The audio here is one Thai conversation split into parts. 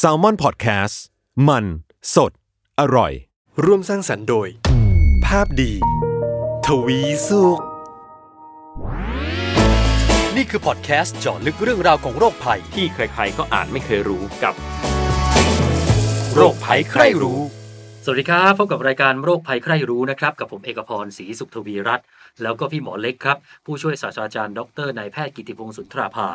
s a l m o n PODCAST มัน สด อร่อย ร่วมสร้างสรรค์โดย ภาพดี ทวีสุข นี่คือพอดแคสต์เจาะลึกเรื่องราวของโรคภัย ที่ใครๆก็อ่านไม่เคยรู้กับ โรคภัยใครรู้ สวัสดีครับพบกับรายการโรคภัยใครรู้นะครับ กับผมเอกพรศรีสุขทวีรัตน์แล้วก็พี่หมอเล็กครับ ผู้ช่วยศาสตราจารย์ดรนายแพทย์กิติพงศ์สุนทราภา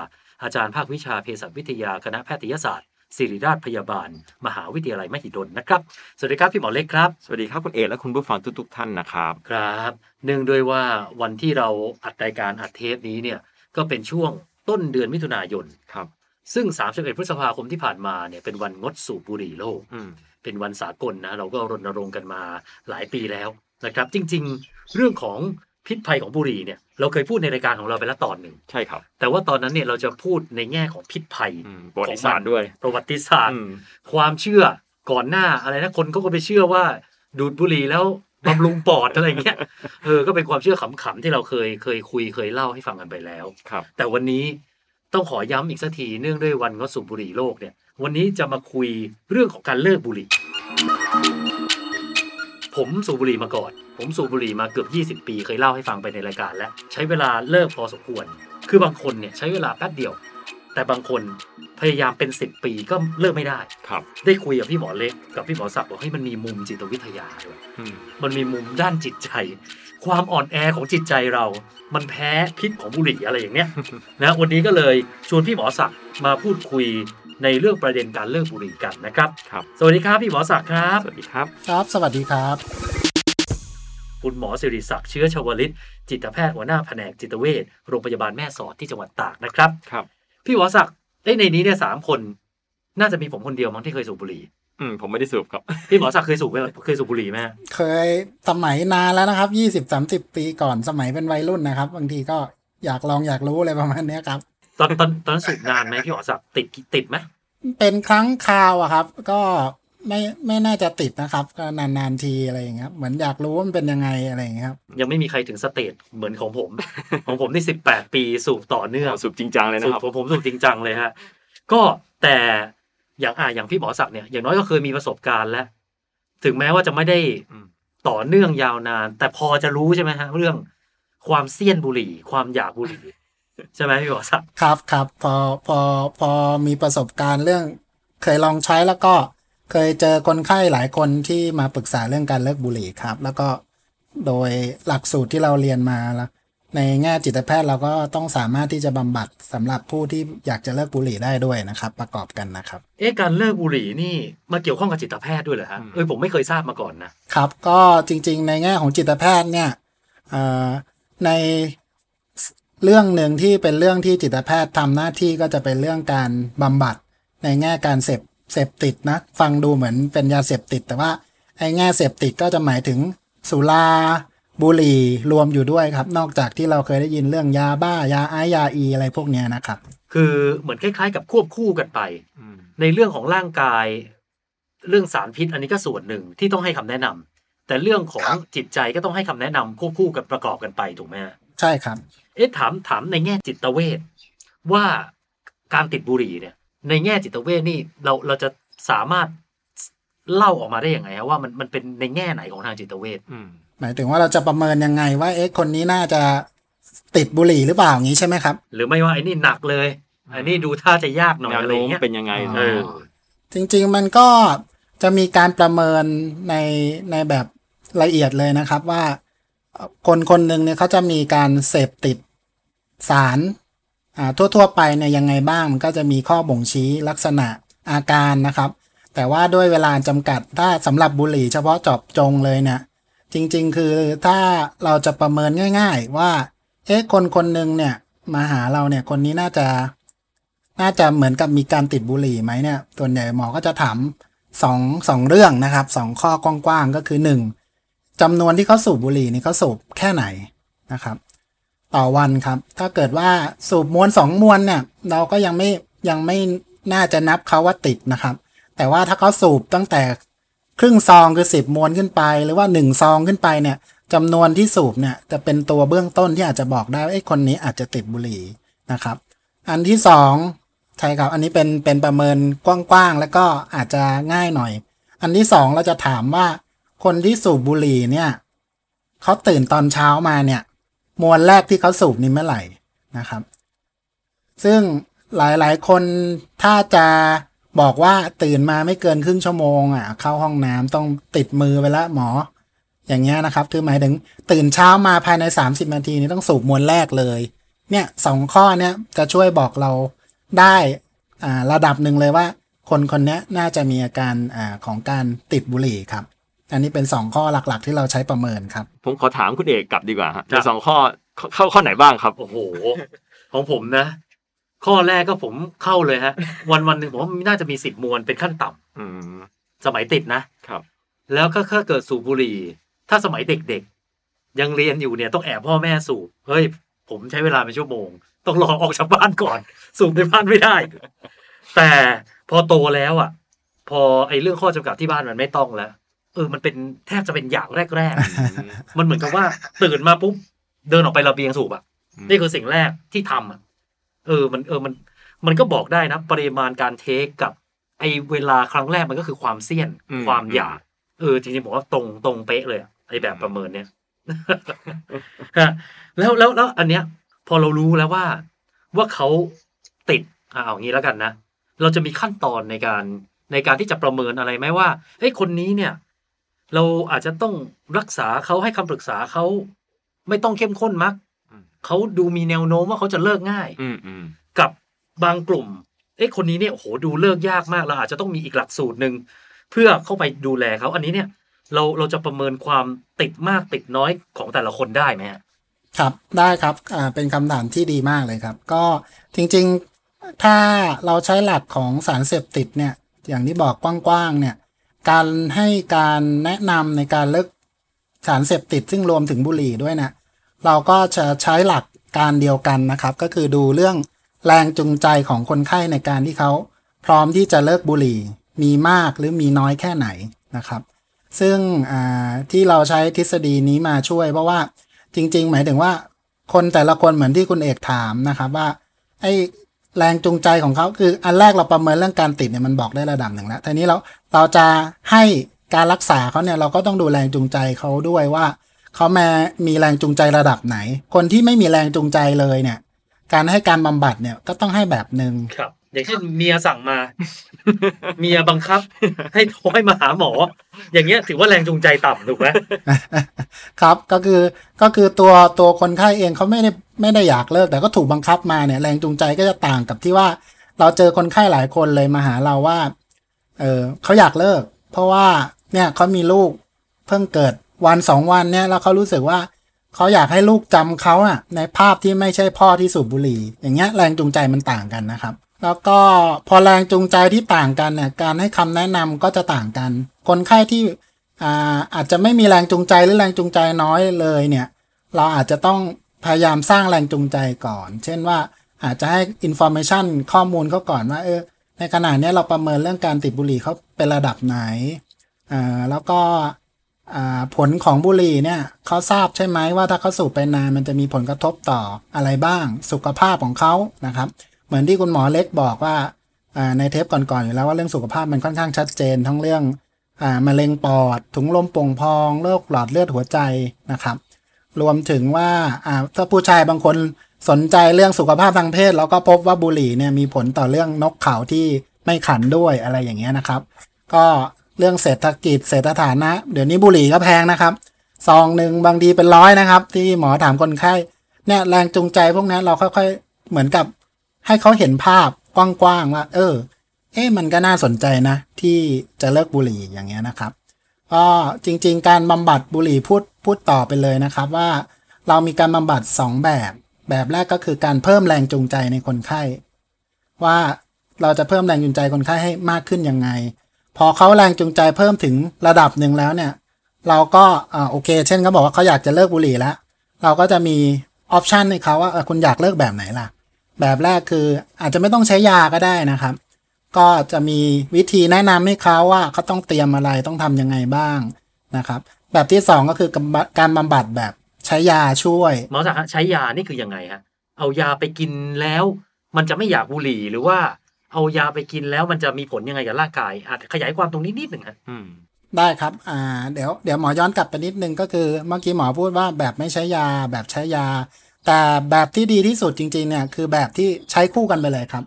อาจารย์ภาควิชาเภสัชวิทยาคณะแพทยศาสตร์ศิริราชพยาบาล มหาวิทยาลัยมหิดลนะครับ สวัสดีครับพี่หมอเล็กครับ สวัสดีครับคุณเอกและคุณผู้ฟังทุกๆท่านนะครับ ครับเนื่องด้วยว่าวันที่เราอัดรายการอัดเทปนี้เนี่ยก็เป็นช่วงต้นเดือนมิถุนายนครับ ซึ่ง 31 พฤษภาคมที่ผ่านมาเนี่ยเป็นวันงดสูบบุหรี่โลกอืมเป็นวันสากลนะเราก็รณรงค์กันมาหลายปีแล้วนะครับ จริง ๆ เรื่องของ พิษภัยของบุหรี่เนี่ยเราเคยพูดในรายการของเราไปแล้วตอนหนึ่งใช่ครับ แต่ว่าตอนนั้นเนี่ยเราจะพูดในแง่ของพิษภัยอืมประวัติศาสตร์ด้วย ประวัติศาสตร์อืมความเชื่อก่อนหน้าอะไรนะคนเขาก็ไปเชื่อว่าดูดบุหรี่แล้วบำรุงปอดอะไรเงี้ยเออก็เป็นความเชื่อขำๆที่เราเคยเคยคุยเคยเล่าให้ฟังกันไปแล้วครับ แต่วันนี้ต้องขอย้ำอีกสักทีเนื่องด้วยวันงดสูบบุหรี่โลกเนี่ย วันนี้จะมาคุยเรื่องของการเลิกบุหรี่ ผมสูบบุหรี่มาก่อน ผมสูบบุหรี่มาเกือบ 20 ปี เคยเล่าให้ฟังไปในรายการ แล้วใช้เวลาเลิกพอสมควร คือบางคนเนี่ยใช้เวลาแป๊บเดียว แต่บางคนพยายามเป็น 10 ปีก็เลิกไม่ได้ครับ ได้คุยกับพี่หมอเล็กกับพี่หมอศักดิ์บอกให้ยมันมีมุมจิตวิทยาด้วยอืมมันมีมุมด้านจิตใจ ความอ่อนแอของจิตใจเรา มันแพ้พิษของบุหรี่อะไรอย่างเนี้ยนะวันนี้ก็เลยชวนพี่หมอศักดิ์มาพูดคุยในเรื่องประเด็นการเลิกบุหรี่กันนะครับครับ สวัสดีครับพี่หมอศักดิ์ครับ สวัสดีครับ ครับ สวัสดีครับ คุณหมอสิริศักดิ์เชื้อชวลิต จิตแพทย์หัวหน้าแผนกจิตเวชโรงพยาบาลแม่สอดที่จังหวัดตากนะครับครับ พี่หมอศักดิ์เอ้ยในนี้เนี่ยสามคน น่าจะมีผมคนเดียวมั้งที่เคยสูบบุหรี่อืมผมไม่ได้สูบครับ พี่หมอศักดิ์เคยสูบไหมเคยสูบบุหรี่ไหมเคยสมัยนานแล้วนะครับยี่สิบสามสิบปีก่อนสมัยเป็นวัยรุ่นนะครับ บางทีก็อยากลองอยากรู้อะไรประมาณเนี้ยครับ ตอนตอนตอนนนสูบนานไหมพี่หมอศักดิ์ติดติดไหมเป็นครั้งคราวอะครับ ก็ ไม่ไม่น่าจะติดนะครับ ก็นานๆทีอะไรอย่างเงี้ยครับเหมือนอยากรู้ว่ามันเป็นยังไงอะไรอย่างเงี้ยครับยังไม่มีใครถึงสเตจเหมือนของผม ของผมนี่สิบแปดปีสูบต่อเนื่องสูบจริงจังเลยนะสูบครับผมผมสูบจริงจังเลยฮะก็แต่อย่างอ่าอย่างพี่หมอศักดิ์เนี่ยอย่างน้อยก็เคยมีประสบการณ์แล้ว ถึงแม้ว่าจะไม่ได้อืมต่อเนื่องยาวนาน แต่พอจะรู้ใช่ไหมฮะเรื่องความเสี้ยนบุหรี่ ความอยากบุหรี่ใช่ไหมพี่หมอศักดิ์ครับครับพอพอพอมีประสบการณ์เรื่อง เคยลองใช้แล้วก็ เคยเจอคนไข้หลายคนที่มาปรึกษาเรื่องการเลิกบุหรี่ครับ แล้วก็โดยหลักสูตรที่เราเรียนมาแล้วในแง่จิตแพทย์เราก็ต้องสามารถที่จะบำบัดสำหรับผู้ที่อยากจะเลิกบุหรี่ได้ด้วยนะครับ ประกอบกันนะครับ เอ๊ะการเลิกบุหรี่นี่มาเกี่ยวข้องกับจิตแพทย์ด้วยเหรอฮะเอ้ยผมไม่เคยทราบมาก่อนนะครับ ก็จริง ๆ ในแง่ของจิตแพทย์เนี่ยเอ่อในเรื่องหนึ่งที่เป็นเรื่องที่จิตแพทย์ทำหน้าที่ก็จะเป็นเรื่องการบำบัดในแง่การเสพ เสพติดนะ ฟังดูเหมือนเป็นยาเสพติด แต่ว่าไอ้แง่เสพติดก็จะหมายถึงสุราบุหรี่รวมอยู่ด้วยครับ นอกจากที่เราเคยได้ยินเรื่องยาบ้ายาไอยาอีอะไรพวกเนี้ยนะครับ คือเหมือนคล้ายๆ กับควบคู่กันไปอืมในเรื่องของร่างกาย เรื่องสารพิษอันนี้ก็ส่วนหนึ่งที่ต้องให้คำแนะนำแต่เรื่องของจิตใจก็ต้องให้คำแนะนำควบคู่กันประกอบกันไปถูกไหมฮะ ใช่ครับ เอ๊ะถามถามในแง่จิตเวชว่าการติดบุหรี่เนี่ย ในแง่จิตเวชนี่เราเราจะสามารถเล่าออกมาได้ยังไงฮะว่ามันมันเป็นในแง่ไหนของทางจิตเวชอืมหมายถึงว่าเราจะประเมินยังไงว่าเอ๊ะคนนี้น่าจะติดบุหรี่หรือเปล่าอย่างนี้ใช่ไหมครับ หรือไม่ว่าไอ้นี่หนักเลยอันนี้ดูท่าจะยากหน่อยแนวอะไรอโน้มย่างเงี้ยเป็นยังไงเออจริง ๆ มันก็จะมีการประเมินในในแบบละเอียดเลยนะครับว่าเอ่อคนคนหนึ่งเนี่ยเขาจะมีการเสพติดสารอ่า ทั่วๆไปเนี่ยยังไงบ้างมันก็จะมีข้อบ่งชี้ลักษณะอาการนะครับ แต่ว่าด้วยเวลาจำกัดถ้าสำหรับบุหรี่เฉพาะเจอบจงเลยเนี่ยจริงๆ คือถ้าเราจะประเมินง่าย ๆ ว่าเอ๊ะคนคนหนึ่งเนี่ยมาหาเราเนี่ยคนนี้น่าจะ น่าจะเหมือนกับมีการติดบุหรี่ไหมเนี่ยส่วนใหญ่หมอก็จะถามสองสองเรื่องนะครับสองข้อกว้างๆก็คือหนึ่งจำนวนที่เขาสูบบุหรี่นี่เขาสูบแค่ไหนนะครับ ต่อวันครับ ถ้าเกิดว่าสูบมวนสองมวนเนี่ย เราก็ยังไม่ยังไม่น่าจะนับเขาว่าติดนะครับ แต่ว่าถ้าเขาสูบตั้งแต่ครึ่งซองคือสิบมวนขึ้นไป หรือว่าหนึ่งซองขึ้นไปเนี่ยจำนวนที่สูบเนี่ยจะเป็นตัวเบื้องต้นที่อาจจะบอกได้ว่าไอ้คนนี้อาจจะติดบุหรี่นะครับ อันที่สองใช่ครับอันนี้เป็นเป็นประเมินกว้างๆแล้วก็อาจจะง่ายหน่อย อันที่สองเราจะถามว่าคนที่สูบบุหรี่เนี่ยเขาตื่นตอนเช้ามาเนี่ย มวลแรกที่เขาสูบนี่เมื่อไหร่นะครับ ซึ่งหลายๆ คนถ้าจะบอกว่าตื่นมาไม่เกินครึ่งชั่วโมงอะเข้าห้องน้ำต้องติดมือไปแล้วหมอ อย่างเงี้ยนะครับ คือหมายถึงตื่นเช้ามาภายใน 30 นาทีนี้ต้องสูบมวลแรกเลย เนี่ยสองข้อเนี้ยจะช่วยบอกเราได้อ่าระดับหนึ่งเลยว่า คนคนนี้น่าจะมีอาการอ่าของการติดบุหรี่ครับ อันนี้เป็นสองข้อหลักๆ ที่เราใช้ประเมินครับ ผมขอถามคุณเอกกลับดีกว่าฮะครัในบสองข้อเข้าเข้าข้อไหนบ้างครับ โอ้โห ของผมนะ ข้อแรกก็ผมเข้าเลยฮะ วันวันหนึ่งผมว่ามันน่าจะมีสิบมวนเป็นขั้นต่ำอืมสมัยติดนะครับ แล้วก็ถ้าเกิดสูบบุหรี่ ถ้าสมัยเด็กๆ ยังเรียนอยู่เนี่ยต้องแอบพ่อแม่สูบ เฮ้ย ผมใช้เวลาเป็นชั่วโมง ต้องรอออกจากบ้านก่อน สูบในบ้านไม่ได้ แต่พอโตแล้วอะ พอไอ้เรื่องข้อจำกัดที่บ้านมันไม่ต้องแล้ว เออมันเป็นแทบจะเป็นอย่างแรกๆ มันเหมือนกับว่าตื่นมาปุ๊บเดินออกไประเบียงสูบอะนี่คือสิ่งแรกที่ทำอะ เออมันเออมัน มันก็บอกได้นะปริมาณการเทคกับ ไอเวลาครั้งแรกมันก็คือความเสี่ยนอืมความอยาก เออจริงๆผมว่าตรงตรงเป๊ะเลยอะไอแบบประเมินเนี่ยฮะแล้วแล้วแล้วอันเนี้ย พอเรารู้แล้วว่า ว่าเขาติดอะเอางี้แล้วกันนะเราจะมีขั้นตอนในการในการที่จะประเมินอะไรไหมว่าเฮ้ยคนนี้เนี่ย เราอาจจะต้องรักษาเขาให้คำปรึกษาเขาไม่ต้องเข้มข้นมักอืมเขาดูมีแนวโน้มว่าเขาจะเลิกง่ายอืมอืมกับบางกลุ่มเอ้คนนี้เนี่ยโอ้โหดูเลิกยากมากเราอาจจะต้องมีอีกหลักสูตรหนึ่งเพื่อเข้าไปดูแลเขาอันนี้เนี่ย เราเราจะประเมินความติดมากติดน้อยของแต่ละคนได้ไหมฮะครับได้ครับอ่าเป็นคำถามที่ดีมากเลยครับ ก็จริง ๆ ถ้าเราใช้หลักของสารเสพติดเนี่ย อย่างที่บอกกว้างๆเนี่ย การให้การแนะนำในการเลิกสารเสพติดซึ่งรวมถึงบุหรี่ด้วยนะ เราก็จะใช้หลักการเดียวกันนะครับ ก็คือดูเรื่องแรงจูงใจของคนไข้ในการที่เขาพร้อมที่จะเลิกบุหรี่ มีมากหรือมีน้อยแค่ไหนนะครับ ซึ่งที่เราใช้ทฤษฎีนี้มาช่วย เพราะว่าจริง ๆ หมายถึงว่าคนแต่ละคนเหมือนที่คุณเอกถามนะครับว่าไอ้ แรงจูงใจของเขาคืออันแรกเราประเมินเรื่องการติดเนี่ยมันบอกได้ระดับหนึ่งแล้วทีนี้เราเราจะให้การรักษาเขาเนี่ยเราก็ต้องดูแรงจูงใจเขาด้วยว่าเขาแม่มีแรงจูงใจระดับไหน คนที่ไม่มีแรงจูงใจเลยเนี่ย การให้การบำบัดเนี่ยก็ต้องให้แบบหนึ่งครับ อย่างเช่นเมียสั่งมา เมียบังคับ ให้โทรให้มาหาหมอ อย่างเงี้ยถือว่าแรงจูงใจต่ำถูกไหมครับก็คือก็คือตัวตัวคนไข้เองเขาไม่ได้ไม่ได้อยากเลิก แต่ก็ถูกบังคับมาเนี่ยแรงจูงใจก็จะต่างกับที่ว่า เราเจอคนไข้หลายคนเลยมาหาเราว่า เออเขาอยากเลิก เพราะว่าเนี่ยเขามีลูกเพิ่งเกิดวันสองวันเนี่ยแล้วเขารู้สึกว่าเขาอยากให้ลูกจำเขาอะในภาพที่ไม่ใช่พ่อที่สูบบุหรี่ อย่างเงี้ยแรงจูงใจมันต่างกันนะครับ แล้วก็พอแรงจูงใจที่ต่างกันเนี่ยการให้คำแนะนำก็จะต่างกัน คนไข้ที่อ่าอาจจะไม่มีแรงจูงใจหรือแรงจูงใจน้อยเลยเนี่ยเราอาจจะต้องพยายามสร้างแรงจูงใจก่อน เช่นว่าอาจจะให้อินโฟ a t ชันข้อมูลเขาก่อนว่าเออในขณะนี้เราประเมินเรื่องการติดบุหรี่เขาเป็นระดับไหนอ่าแล้วก็อ่าผลของบุหรี่เนี่ยเขาทราบใช่ไหมว่าถ้าเขาสูบไปนานมันจะมีผลกระทบต่ออะไรบ้าง สุขภาพของเขานะครับ เหมือนที่คุณหมอเล็กบอกว่าในเทปก่อนๆอยู่แล้วว่าเรื่องสุขภาพมันค่อนข้างชัดเจน ทั้งเรื่องอมะเร็งปอดถุงลมโป่งพองโรคหลอดเลือดหัวใจนะครับ รวมถึงว่าอ่าถ้าผู้ชายบางคนสนใจเรื่องสุขภาพทางเพศ แล้วก็พบว่าบุหรี่เนี่ยมีผลต่อเรื่องนกเขาที่ไม่ขันด้วยอะไรอย่างเงี้ยนะครับ ก็เรื่องเศรษฐกิจเศรษฐฐานะ เดี๋ยวนี้บุหรี่ก็แพงนะครับซองหนึ่งบางทีเป็นร้อยนะครับ ที่หมอถามคนไข้เนี่ยแรงจูงใจพวกนั้นเราค่อยๆเหมือนกับ ให้เขาเห็นภาพกว้างๆว่า เออ เอ๊ะมันก็น่าสนใจนะ ที่จะเลิกบุหรี่อย่างเงี้ยนะครับก็จริงๆ การบำบัดบุหรี่พูดพูดต่อไปเลยนะครับว่า เรามีการบำบัด 2 แบบ แบบแรกก็คือการเพิ่มแรงจูงใจในคนไข้ ว่าเราจะเพิ่มแรงจูงใจคนไข้ให้มากขึ้นยังไง พอเขาแรงจูงใจเพิ่มถึงระดับหนึ่งแล้วเนี่ย เราก็อ่าโอเค เช่นเขาบอกว่าเขาอยากจะเลิกบุหรี่แล้ว เราก็จะมีออปชันให้เขาว่าคุณอยากเลิกแบบไหนล่ะ แบบแรกคืออาจจะไม่ต้องใช้ยาก็ได้นะครับ ก็จะมีวิธีแนะนำให้เขาว่าเขาต้องเตรียมอะไรต้องทำยังไงบ้างนะครับ แบบที่สองก็คือการบำบัดแบบใช้ยาช่วยหมอสักดิ์ฮะใช้ยานี่คือยังไงฮะเอายาไปกินแล้ว มันจะไม่อยากบุหรี่หรือว่า เอายาไปกินแล้วมันจะมีผลยังไงกับร่างกาย อาจขยายความตรงนี้นิดหนึ่งฮะอืมได้ครับ อ่า เดี๋ยว เดี๋ยวหมอย้อนกลับไปนิดนึงก็คือ เมื่อกี้หมอพูดว่าแบบไม่ใช้ยา แบบใช้ยา แต่แบบที่ดีที่สุดจริงๆเนี่ยคือแบบที่ใช้คู่กันไปเลยครับ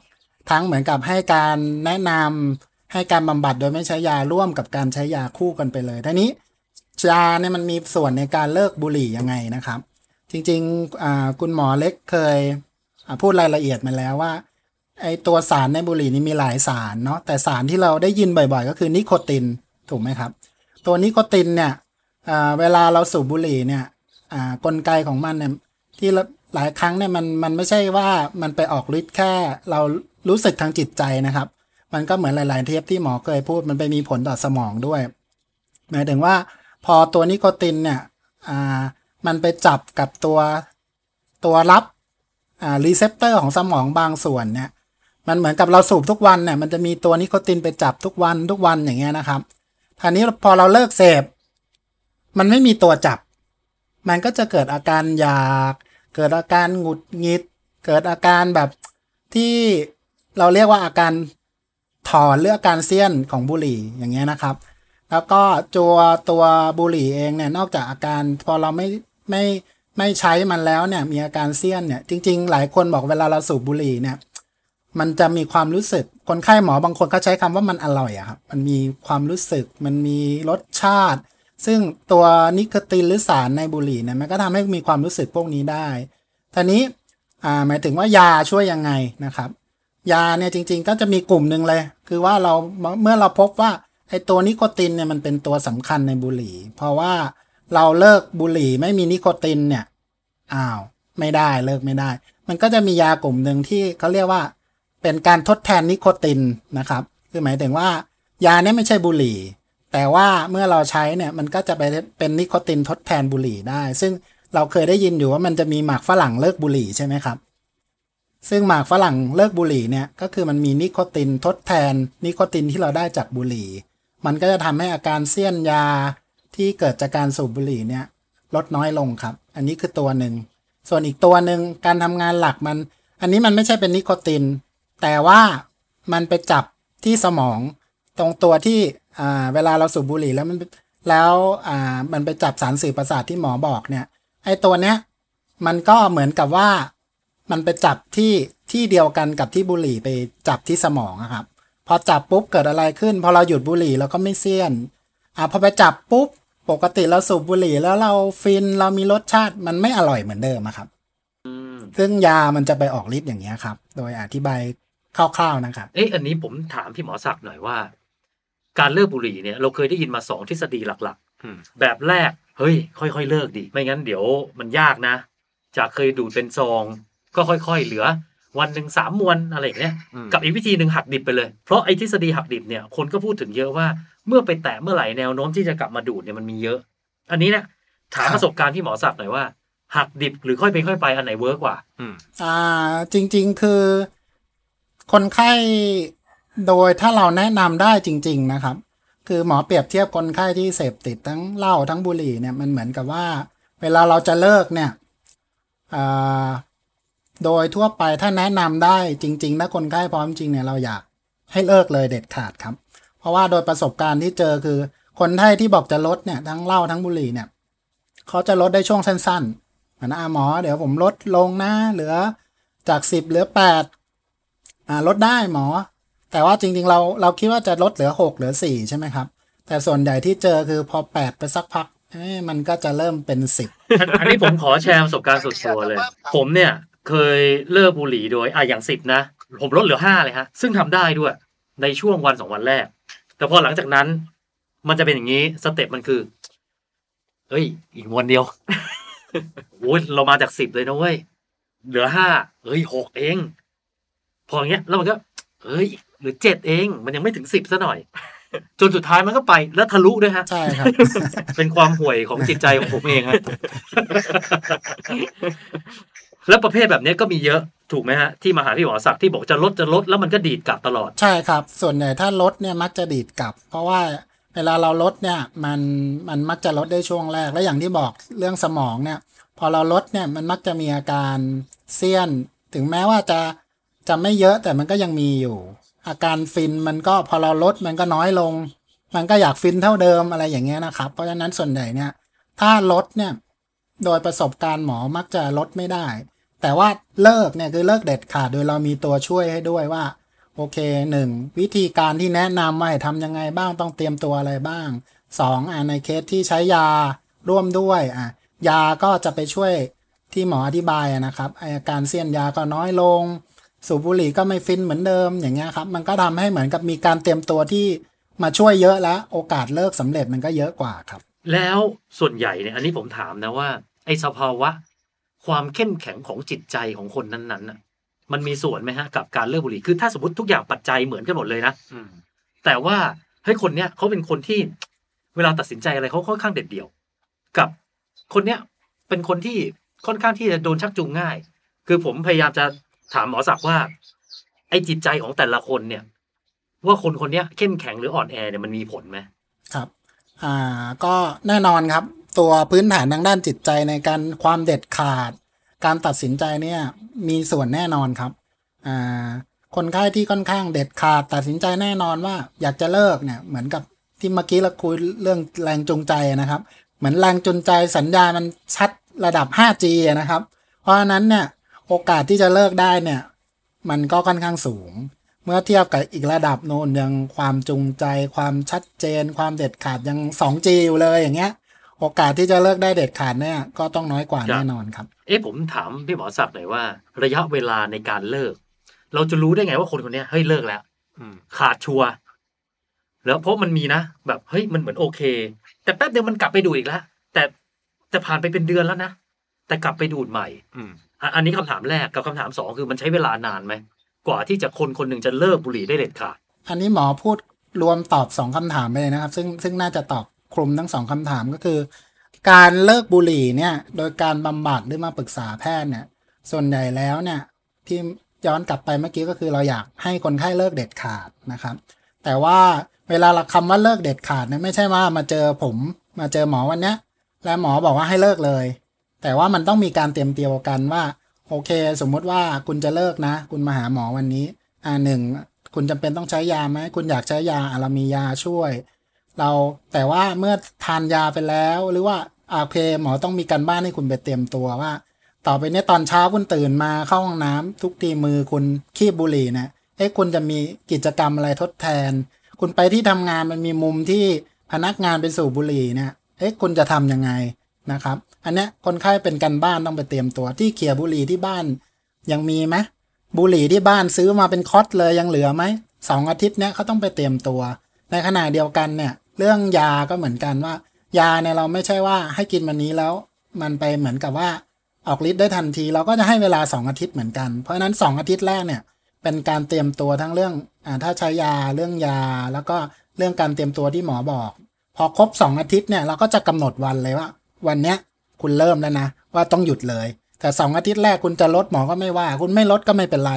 ทั้งเหมือนกับให้การแนะนำให้การบำบัดโดยไม่ใช้ยาร่วมกับการใช้ยาคู่กันไปเลยทีนี้ยาเนี่ยมันมีส่วนในการเลิกบุหรี่ยังไงนะครับ จริงๆคุณหมอเล็กเคยพูดรายละเอียดมาแล้วว่าไอตัวสารในบุหรี่นี่มีหลายสารเนาะแต่สารที่เราได้ยินบ่อยๆ ก็คือนิโคตินถูกไหมครับ ตัวนิโคตินเนี่ยเวลาเราสูบบุหรี่เนี่ยกลไกของมันเนี่ย ที่หลายครั้งเนี่ยมันมันไม่ใช่ว่ามันไปออกฤทธิ์แค่ เรารู้สึกทางจิตใจนะครับ มันก็เหมือนหลาย ๆ เทปที่หมอเคยพูดมันไปมีผลต่อสมองด้วยหมายถึงว่าพอตัวนิโคตินเนี่ยอ่ามันไปจับกับตัวตัวรับอ่า receptor ของสมองบางส่วนเนี่ยมันเหมือนกับเราสูบทุกวันเนี่ยมันจะมีตัวนิโคตินไปจับทุกวันทุกวันอย่างเงี้ยนะครับทีนี้พอเราเลิกเสพมันไม่มีตัวจับ มันก็จะเกิดอาการอยาก เกิดอาการหงุดหงิด เกิดอาการแบบที่เราเรียกว่าอาการถอนหรืออาการเสี้ยนของบุหรี่อย่างเงี้ยนะครับ แล้วก็ตัวตัวบุหรี่เองเนี่ยนอกจากอาการพอเราไม่ไม่ไม่ใช้มันแล้วเนี่ยมีอาการเสี้ยนเนี่ยจริง ๆ หลายคนบอกเวลาเราสูบบุหรี่เนี่ยมันจะมีความรู้สึกคนไข้หมอบางคนเขาใช้คำว่ามันอร่อยอะครับมันมีความรู้สึก มันมีรสชาติ ซึ่งตัวนิโคตินหรือสารในบุหรี่เนี่ยมันก็ทำให้มีความรู้สึกพวกนี้ได้ทีนี้หมายถึงว่ายาช่วยยังไงนะครับ ยาเนี่ยจริง ๆ ก็จะมีกลุ่มหนึ่งเลย คือว่าเราเมื่อเราพบว่าไอ้ตัวนิโคตินเนี่ยมันเป็นตัวสำคัญในบุหรี่ เพราะว่าเราเลิกบุหรี่ไม่มีนิโคตินเนี่ยอ้าวไม่ได้เลิกไม่ได้ มันก็จะมียากลุ่มหนึ่งที่เขาเรียกว่า เป็นการทดแทนนิโคตินนะครับ คือหมายถึงว่ายาเนี่ยไม่ใช่บุหรี่ แต่ว่าเมื่อเราใช้เนี่ยมันก็จะไปเป็นนิโคตินทดแทนบุหรี่ได้ ซึ่งเราเคยได้ยินอยู่ว่ามันจะมีหมากฝรั่งเลิกบุหรี่ใช่ไหมครับ ซึ่งหมากฝรั่งเลิกบุหรี่เนี่ยก็คือมันมีนิโคตินทดแทนนิโคตินที่เราได้จากบุหรี่ มันก็จะทำให้อาการเสี้ยนยาที่เกิดจากการสูบบุหรี่เนี่ยลดน้อยลงครับ อันนี้คือตัวหนึ่ง ส่วนอีกตัวหนึ่งการทำงานหลักมัน อันนี้มันไม่ใช่เป็นนิโคติน แต่ว่ามันไปจับที่สมองตรงตัวที่ อ่าเวลาเราสูบบุหรี่แล้วมันแล้วอ่ามันไปจับสารสื่อประสาทที่หมอบอกเนี่ย ไอ้ตัวเนี้ยมันก็เหมือนกับว่ามันไปจับที่ที่เดียวกันกับที่บุหรี่ไปจับที่สมองครับ พอจับปุ๊บเกิดอะไรขึ้น พอเราหยุดบุหรี่เราก็ไม่เสี้ยนอ่าพอไปจับปุ๊บปกติเราสูบบุหรี่แล้วเราฟินเรามีรสชาติมันไม่อร่อยเหมือนเดิมอะครับซึ่งยามันจะไปออกฤทธิ์อย่างเงี้ยครับ โดยอธิบายคร่าวๆนะครับเอ๊ะอันนี้ผมถถามพี่หมอศักดิ์หน่อยว่า การเลิกบุหรี่เนี่ยเราเคยได้ยินมาสองทฤษฎีหลักอืมๆแบบแรก เฮ้ย ค่อยๆ เลิกดิ ไม่งั้นเดี๋ยวมันยากนะ จากเคยดูดเป็นซอง ก็ค่อยๆ เหลือ วันหนึ่งสามมวนอะไรอย่างเงี้ยอืมกับอีกวิธีหนึ่งหักดิบไปเลย เพราะไอ้ทฤษฎีหักดิบเนี่ยคนก็พูดถึงเยอะว่าเมื่อไปแตะเมื่อไหร่แนวโน้มที่จะกลับมาดูดเนี่ยมันมีเยอะ อันนี้เนี่ยถามครับประสบการณ์พี่หมอศักดิ์หน่อยว่าหักดิบหรือค่อยเป็นค่อยไปอันไหน work กว่าอืมอ่า จริง ๆ คือ คนไข้ โดยถ้าเราแนะนำได้จริง ๆนะครับ คือหมอเปรียบเทียบคนไข้ที่เสพติดทั้งเหล้าทั้งบุหรี่เนี่ยมันเหมือนกับว่า เวลาเราจะเลิกเนี่ยโดยทั่วไปถ้าแนะนำได้จริง ๆ ถ้าคนไข้พร้อมจริงเนี่ยเราอยากให้เลิกเลยเด็ดขาดครับ เพราะว่าโดยประสบการณ์ที่เจอคือคนไข้ที่บอกจะลดเนี่ยทั้งเหล้าทั้งบุหรี่เนี่ยเขาจะลดได้ช่วงสั้นๆเหมือนอาหมอ เดี๋ยวผมลดลงนะเหลือจากสิบเหลือแปดอ่าลดได้หมอ แต่ว่าจริงๆเราเราคิดว่าจะลดเหลือหกเหลือสี่ใช่ไหมครับ แต่ส่วนใหญ่ที่เจอคือพอแปดไปสักพักเอ๊ะมันก็จะเริ่มเป็นสิบอันอันนี้ผมขอแชร์ประสบการณ์ส่วนตัวเลย ผมเนี่ยเคยเลิกบุหรี่โดยอะอย่างสิบนะ ผมลดเหลือห้าเลยฮะ ซึ่งทำได้ด้วยในช่วงวันสองวันแรก แต่พอหลังจากนั้น มันจะเป็นอย่างนี้สเต็ปมันคือเอ้ย อีกวันเดียวโอ้ยเรามาจากสิบเลยนะเว้ยเหลือห้าเอ้ยหกเอง พออย่างเงี้ยแล้วมันก็ เอ้ย หรือเจ็ดเอง มันยังไม่ถึงสิบซะหน่อย จนสุดท้ายมันก็ไปแล้วทะลุด้วยฮะใช่ครับ เป็นความห่วยของจิตใจของผมเองฮะแล้วประเภทแบบเนี้ยก็มีเยอะถูกไหมฮะ ที่มาหาพี่หมอศักดิ์ที่บอกจะลดจะลดแล้วมันก็ดีดกลับตลอด ใช่ครับ ส่วนใหญ่ถ้าลดเนี่ยมักจะดีดกลับ เพราะว่าเวลาเราลดเนี่ยมันมันมักจะลดได้ช่วงแรก และอย่างที่บอกเรื่องสมองเนี่ย พอเราลดเนี่ยมันมักจะมีอาการเซียน ถึงแม้ว่าจะจะไม่เยอะแต่มันก็ยังมีอยู่ อาการฟินมันก็พอเราลดมันก็น้อยลง มันก็อยากฟินเท่าเดิมอะไรอย่างเงี้ยนะครับ เพราะฉะนั้นส่วนใหญ่เนี่ยถ้าลดเนี่ยโดยประสบการณ์หมอมักจะลดไม่ได้ แต่ว่าเลิกเนี่ยคือเลิกเด็ดขาดโดยเรามีตัวช่วยให้ด้วยว่าโอเคหนึ่งวิธีการที่แนะนำว่าทำยังไงบ้างต้องเตรียมตัวอะไรบ้างสองอ่าในเคสที่ใช้ยาร่วมด้วยอะยาก็จะไปช่วยที่หมออธิบายนะครับไอ้อาการเสี้ยนยาก็น้อยลง สูบบุหรี่ก็ไม่ฟินเหมือนเดิมอย่างเงี้ยครับ มันก็ทำให้เหมือนกับมีการเตรียมตัวที่มาช่วยเยอะแล้วโอกาสเลิกสำเร็จมันก็เยอะกว่าครับ แล้วส่วนใหญ่เนี่ยอันนี้ผมถามนะว่า ไอ้สภาวะ ความเข้มแข็งของจิตใจของคนนั้นๆน่ะ มันมีส่วนไหมฮะกับการเลิกบุหรี่คือถ้าสมมติทุกอย่างปัจจัยเหมือนกันหมดเลยนะแต่ว่าเฮ้ยคนเนี้ยเขาเป็นคนที่เวลาตัดสินใจอะไรเขาค่อนข้างเด็ดเดี่ยว กับคนเนี้ยเป็นคนที่ค่อนข้างที่จะโดนชักจูงง่าย คือผมพยายามจะ ถามหมอศักดิ์ว่า ไอ้จิตใจของแต่ละคนเนี่ย ว่าคนคนนี้เข้มแข็งหรืออ่อนแอเนี่ยมันมีผลไหมครับ อ่า ก็แน่นอนครับ ตัวพื้นฐานทางด้านจิตใจในการความเด็ดขาด การตัดสินใจเนี่ย มีส่วนแน่นอนครับ อ่า คนไข้ที่ค่อนข้างเด็ดขาด ตัดสินใจแน่นอนว่า อยากจะเลิกเนี่ย เหมือนกับที่เมื่อกี้เราคุยเรื่องแรงจูงใจนะครับ เหมือนแรงจูงใจสัญญามันชัดระดับ 5G นะครับ เพราะนั้นเนี่ย โอกาสที่จะเลิกได้เนี่ย มันก็ค่อนข้างสูง เมื่อเทียบกับอีกระดับโน้นยังความจูงใจ ความชัดเจน ความเด็ดขาดยัง 2G อยู่เลยอย่างเงี้ย โอกาสที่จะเลิกได้เด็ดขาดเนี่ย ก็ต้องน้อยกว่าแน่นอนครับ เอ๊ะผมถามพี่หมอศักดิ์หน่อยว่า ระยะเวลาในการเลิก เราจะรู้ได้ไงว่าคนคนเนี้ยเฮ้ยเลิกแล้วอืมขาดชัวร์แล้วเพราะมันมีนะแบบเฮ้ยมันเหมือนโอเค แต่แป๊บเดียวมันกลับไปดูดอีกแล้วแต่แต่ผ่านไปเป็นเดือนแล้วนะ แต่กลับไปดูดใหม่อืมอะอันนี้คำถามแรกกับคำถามสองคือมันใช้เวลานานไหมกว่าที่จะคนคนหนึ่งจะเลิกบุหรี่ได้เด็ดขาดอันนี้หมอพูดรวมตอบสองคำถามไปเลยนะครับ ซึ่งซึ่งน่าจะตอบคลุมทั้งสองคำถามก็คือ การเลิกบุหรี่เนี่ย โดยการบำบัดหรือมาปรึกษาแพทย์เนี่ย ส่วนใหญ่แล้วเนี่ยที่ย้อนกลับไปเมื่อกี้ก็คือเราอยากให้คนไข้เลิกเด็ดขาดนะครับ แต่ว่าเวลาเราคำว่าเลิกเด็ดขาดเนี่ยไม่ใช่ว่ามาเจอผม มาเจอหมอวันเนี้ยแล้วหมอบอกว่าให้เลิกเลย แต่ว่ามันต้องมีการเตรียมเตียวกันว่า โอเค สมมติว่าคุณจะเลิกนะ คุณมาหาหมอวันนี้ อ่าหนึ่งคุณจำเป็นต้องใช้ยาไหมคุณอยากใช้ยาอะเรามียาช่วย เราแต่ว่าเมื่อทานยาไปแล้ว หรือว่าโอเคหมอต้องมีการบ้านให้คุณไปเตรียมตัวว่า ต่อไปนี้ตอนเช้าคุณตื่นมาเข้าห้องน้ำทุกทีมือคุณคีบบุหรี่เนะเอ๊ะคุณจะมีกิจกรรมอะไรทดแทน คุณไปที่ทำงานมันมีมุมที่พนักงานไปสูบบุหรี่เนี่ยเอ๊ะคุณจะทำยังไง นะครับ อันเนี้ยคนไข้เป็นการบ้านต้องไปเตรียมตัวที่เขี่ยบุหรี่ที่บ้าน ยังมีไหมบุหรี่ที่บ้านซื้อมาเป็นคอตเลยยังเหลือไหมสองอาทิตย์เนี้ยเขาต้องไปเตรียมตัว ในขณะเดียวกันเนี่ย เรื่องยาก็เหมือนกันว่า ยาเนี่ยเราไม่ใช่ว่าให้กินวันนี้แล้ว มันไปเหมือนกับว่าออกฤทธิ์ได้ทันทีเราก็จะให้เวลาสองอาทิตย์เหมือนกัน เพราะฉะนั้นสองอาทิตย์แรกเนี่ยเป็นการเตรียมตัวทั้งเรื่องอ่าถ้าใช้ยาเรื่องยา แล้วก็เรื่องการเตรียมตัวที่หมอบอก พอครบสองอาทิตย์เนี่ยเราก็จะกำหนดวันเลยว่า วันเนี้ยคุณเริ่มแล้วนะ ว่าต้องหยุดเลย แต่สองอาทิตย์แรกคุณจะลดหมอก็ไม่ว่า คุณไม่ลดก็ไม่เป็นไร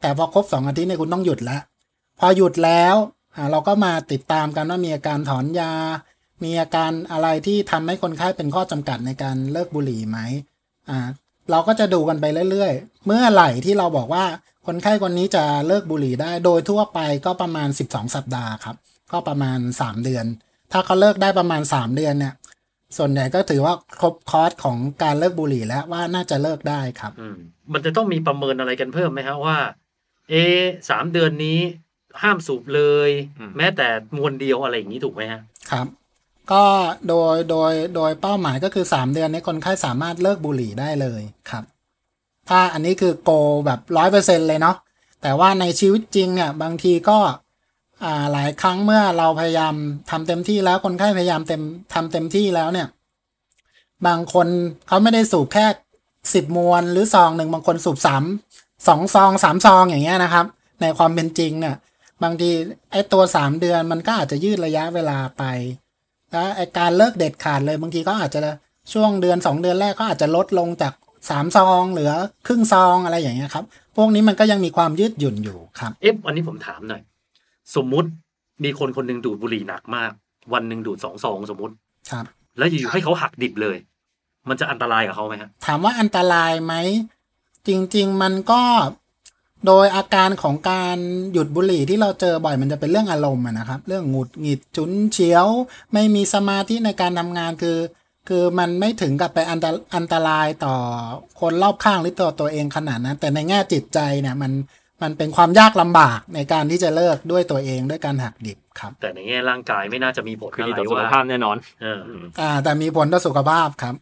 แต่พอครบสองอาทิตย์เนี่ยคุณต้องหยุดแล้วพอหยุดแล้วอ่าเราก็มาติดตามกันว่ามีอาการถอนยา มีอาการอะไรที่ทำให้คนไข้เป็นข้อจำกัดในการเลิกบุหรี่ไหมอ่าเราก็จะดูกันไปเรื่อยๆ เมื่อไหร่ที่เราบอกว่าคนไข้คนนี้จะเลิกบุหรี่ได้ โดยทั่วไปก็ประมาณ 12 สัปดาห์ครับ ก็ประมาณ 3 เดือน ถ้าเขาเลิกได้ประมาณ 3 เดือนเนี่ย ส่วนใหญ่ก็ถือว่าครบคอร์สของการเลิกบุหรี่แล้วว่าน่าจะเลิกได้ครับอืมมันจะต้องมีประเมินอะไรกันเพิ่มไหมฮะว่า เอะสามเดือนนี้ห้ามสูบเลยอืมแม้แต่มวลเดียวอะไรอย่างนี้ถูกไหมฮะครับ ก็โดยโดยโดยเป้าหมายก็คือ3เดือนนี้คนไข้สามารถเลิกบุหรี่ได้เลยครับ ถ้าอันนี้คือโกแบบร้อยเปอร์เซ็นเลยเนาะแต่ว่าในชีวิตจริงเนี่ยบางทีก็อ่า หลายครั้งเมื่อเราพยายามทำเต็มที่แล้วคนไข้พยายามเต็มทำเต็มที่แล้วเนี่ย บางคนเขาไม่ได้สูบแค่สิบมวนหรือซองหนึ่งบางคนสูบสามสองซองสามซองอย่างเงี้ยนะครับ ในความเป็นจริงเนี่ยบางทีไอ้ตัวสามเดือนมันก็อาจจะยืดระยะเวลาไปแล้วไอ้การเลิกเด็ดขาดเลยบางทีก็อาจจะช่วงเดือนสองเดือนแรกก็อาจจะลดลงจากสามซองเหลือครึ่งซองอะไรอย่างเงี้ยครับ พวกนี้มันก็ยังมีความยืดหยุ่นอยู่ครับ เอ๊ะวันนี้ผมถามหน่อย สมมุติมีคนคนหนึ่งดูดบุหรี่หนักมาก วันหนึ่งดูดสองซองสมมุติครับ แล้วอยู่ๆให้เขาหักดิบเลย มันจะอันตรายกับเขาไหมฮะถามว่าอันตรายไหมจริง ๆ มันก็โดยอาการของการหยุดบุหรี่ที่เราเจอบ่อยมันจะเป็นเรื่องอารมณ์อะนะครับ เรื่องหงุดหงิดฉุนเฉียว ไม่มีสมาธิในการทำงานคือ คือมันไม่ถึงกับไปอันตรอันตรายต่อคนรอบข้างหรือตัวตัวเองขนาดนั้นแต่ในแง่จิตใจเนี่ยมัน มันเป็นความยากลำบากในการที่จะเลิกด้วยตัวเองด้วยการหักดิบครับ แต่ในแง่ร่างกายไม่น่าจะมีผลคืออะดีไรต่อสุขว่าภาพแน่นอนเอออ่า แต่มีผลต่อสุขภาพครับ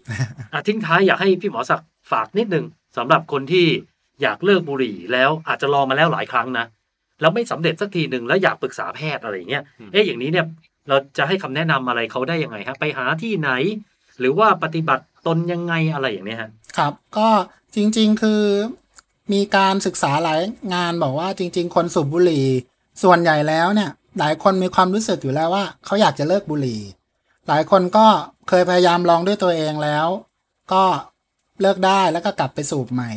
อะทิ้งท้ายอยากให้พี่หมอศักดิ์ฝากนิดนึงสำหรับคนที่อยากเลิกบุหรี่แล้วอาจจะลองมาแล้วหลายครั้งนะแล้วไม่สำเร็จสักทีหนึ่งแล้วอยากปรึกษาแพทย์อะไรอย่างเงี้ยอืมเอ๊ะอย่างนี้เนี่ยเราจะให้คำแนะนำอะไรเขาได้ยังไงฮะไปหาที่ไหน หรือว่าปฏิบัติตนยังไงอะไรอย่างเนี้ยฮะครับ ก็จริง ๆ คือ มีการศึกษาหลายงานบอกว่าจริง ๆ คนสูบบุหรี่ ส่วนใหญ่แล้วเนี่ย หลายคนมีความรู้สึกอยู่แล้วว่า เขาอยากจะเลิกบุหรี่ หลายคนก็เคยพยายามลองด้วยตัวเองแล้ว ก็เลิกได้แล้วก็กลับไปสูบใหม่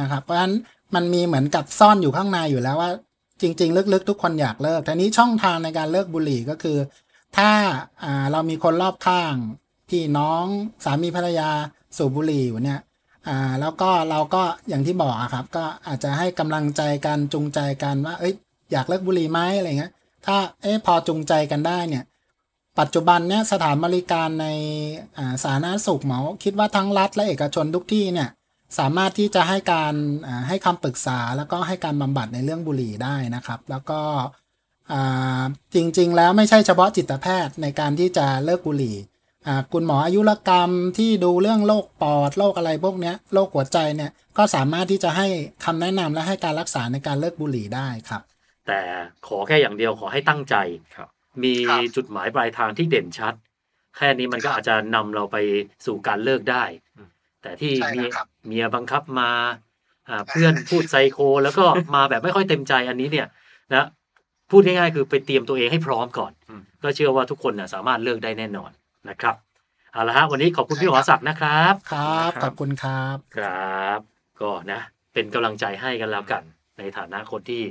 นะครับ เพราะฉะนั้นมันมีเหมือนกับซ่อนอยู่ข้างในอยู่แล้วว่า จริง ๆ ลึกๆ ทุกคนอยากเลิกทีนี้ช่องทางในการเลิกบุหรี่ก็คือ ถ้าอ่าเรามีคนรอบข้างพี่น้องสามีภรรยาสูบบุหรี่อยู่เนี่ย อ่าแล้วก็เราก็อย่างที่บอกอะครับ ก็อาจจะให้กำลังใจกันจูงใจกันว่า เอ้ยอยากเลิกบุหรี่ไหมอะไรเงี้ยถ้าเอ้พอจูงใจกันได้เนี่ย ปัจจุบันเนี่ยสถานบริการในอ่าสาธารณสุขหมอคิดว่าทั้งรัฐและเอกชนทุกที่เนี่ยสามารถที่จะให้การอ่าให้คำปรึกษาแล้วก็ให้การบำบัดในเรื่องบุหรี่ได้นะครับ แล้วก็อ่าจริงๆ แล้วไม่ใช่เฉพาะจิตแพทย์ในการที่จะเลิกบุหรี่ คุณหมออายุรกรรมที่ดูเรื่องโรคปอดโรคอะไรพวกเนี้ยโรคหัวใจเนี่ยก็สามารถที่จะให้คำแนะนำและให้การรักษาในการเลิกบุหรี่ได้ครับ แต่ขอแค่อย่างเดียวขอให้ตั้งใจครับมีครับจุดหมายปลายทางที่เด่นชัด แค่นี้มันก็อาจจะนำเราไปสู่การเลิกได้อืมแต่ที่ใช่เมียนะครับเมียบังคับมาอ่าเพื่อนพูดไซโค แล้วก็มาแบบไม่ค่อยเต็มใจอันนี้เนี่ยนะพูดง่ายๆคือไปเตรียมตัวเองให้พร้อมก่อนอืมก็เชื่อว่าทุกคนนะสามารถเลิกได้แน่นอน นะครับเอาละฮะวันนี้ขอบคุณพี่หมอศักดิ์นะครับ ครับขอบคุณครับครับ ก็นะ เป็นกำลังใจให้กันแล้วกัน ในฐานะคนที่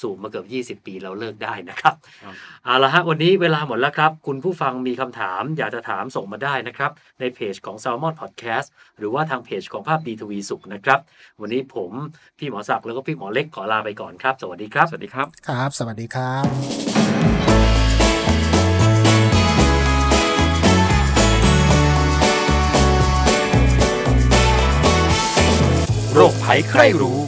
สูบมาเกือบ20 ปีเราเลิกได้นะครับครับเอาละฮะวันนี้เวลาหมดแล้วครับ คุณผู้ฟังมีคำถามอยากจะถามส่งมาได้นะครับ ในเพจของ Salmon Podcast หรือว่าทางเพจของภาพดีทวีสุขนะครับ วันนี้ผมพี่หมอศักดิ์แล้วก็พี่หมอเล็กขอลาไปก่อนครับ สวัสดีครับ สวัสดีครับ ครับ สวัสดีครับ โรคภัยใครรู้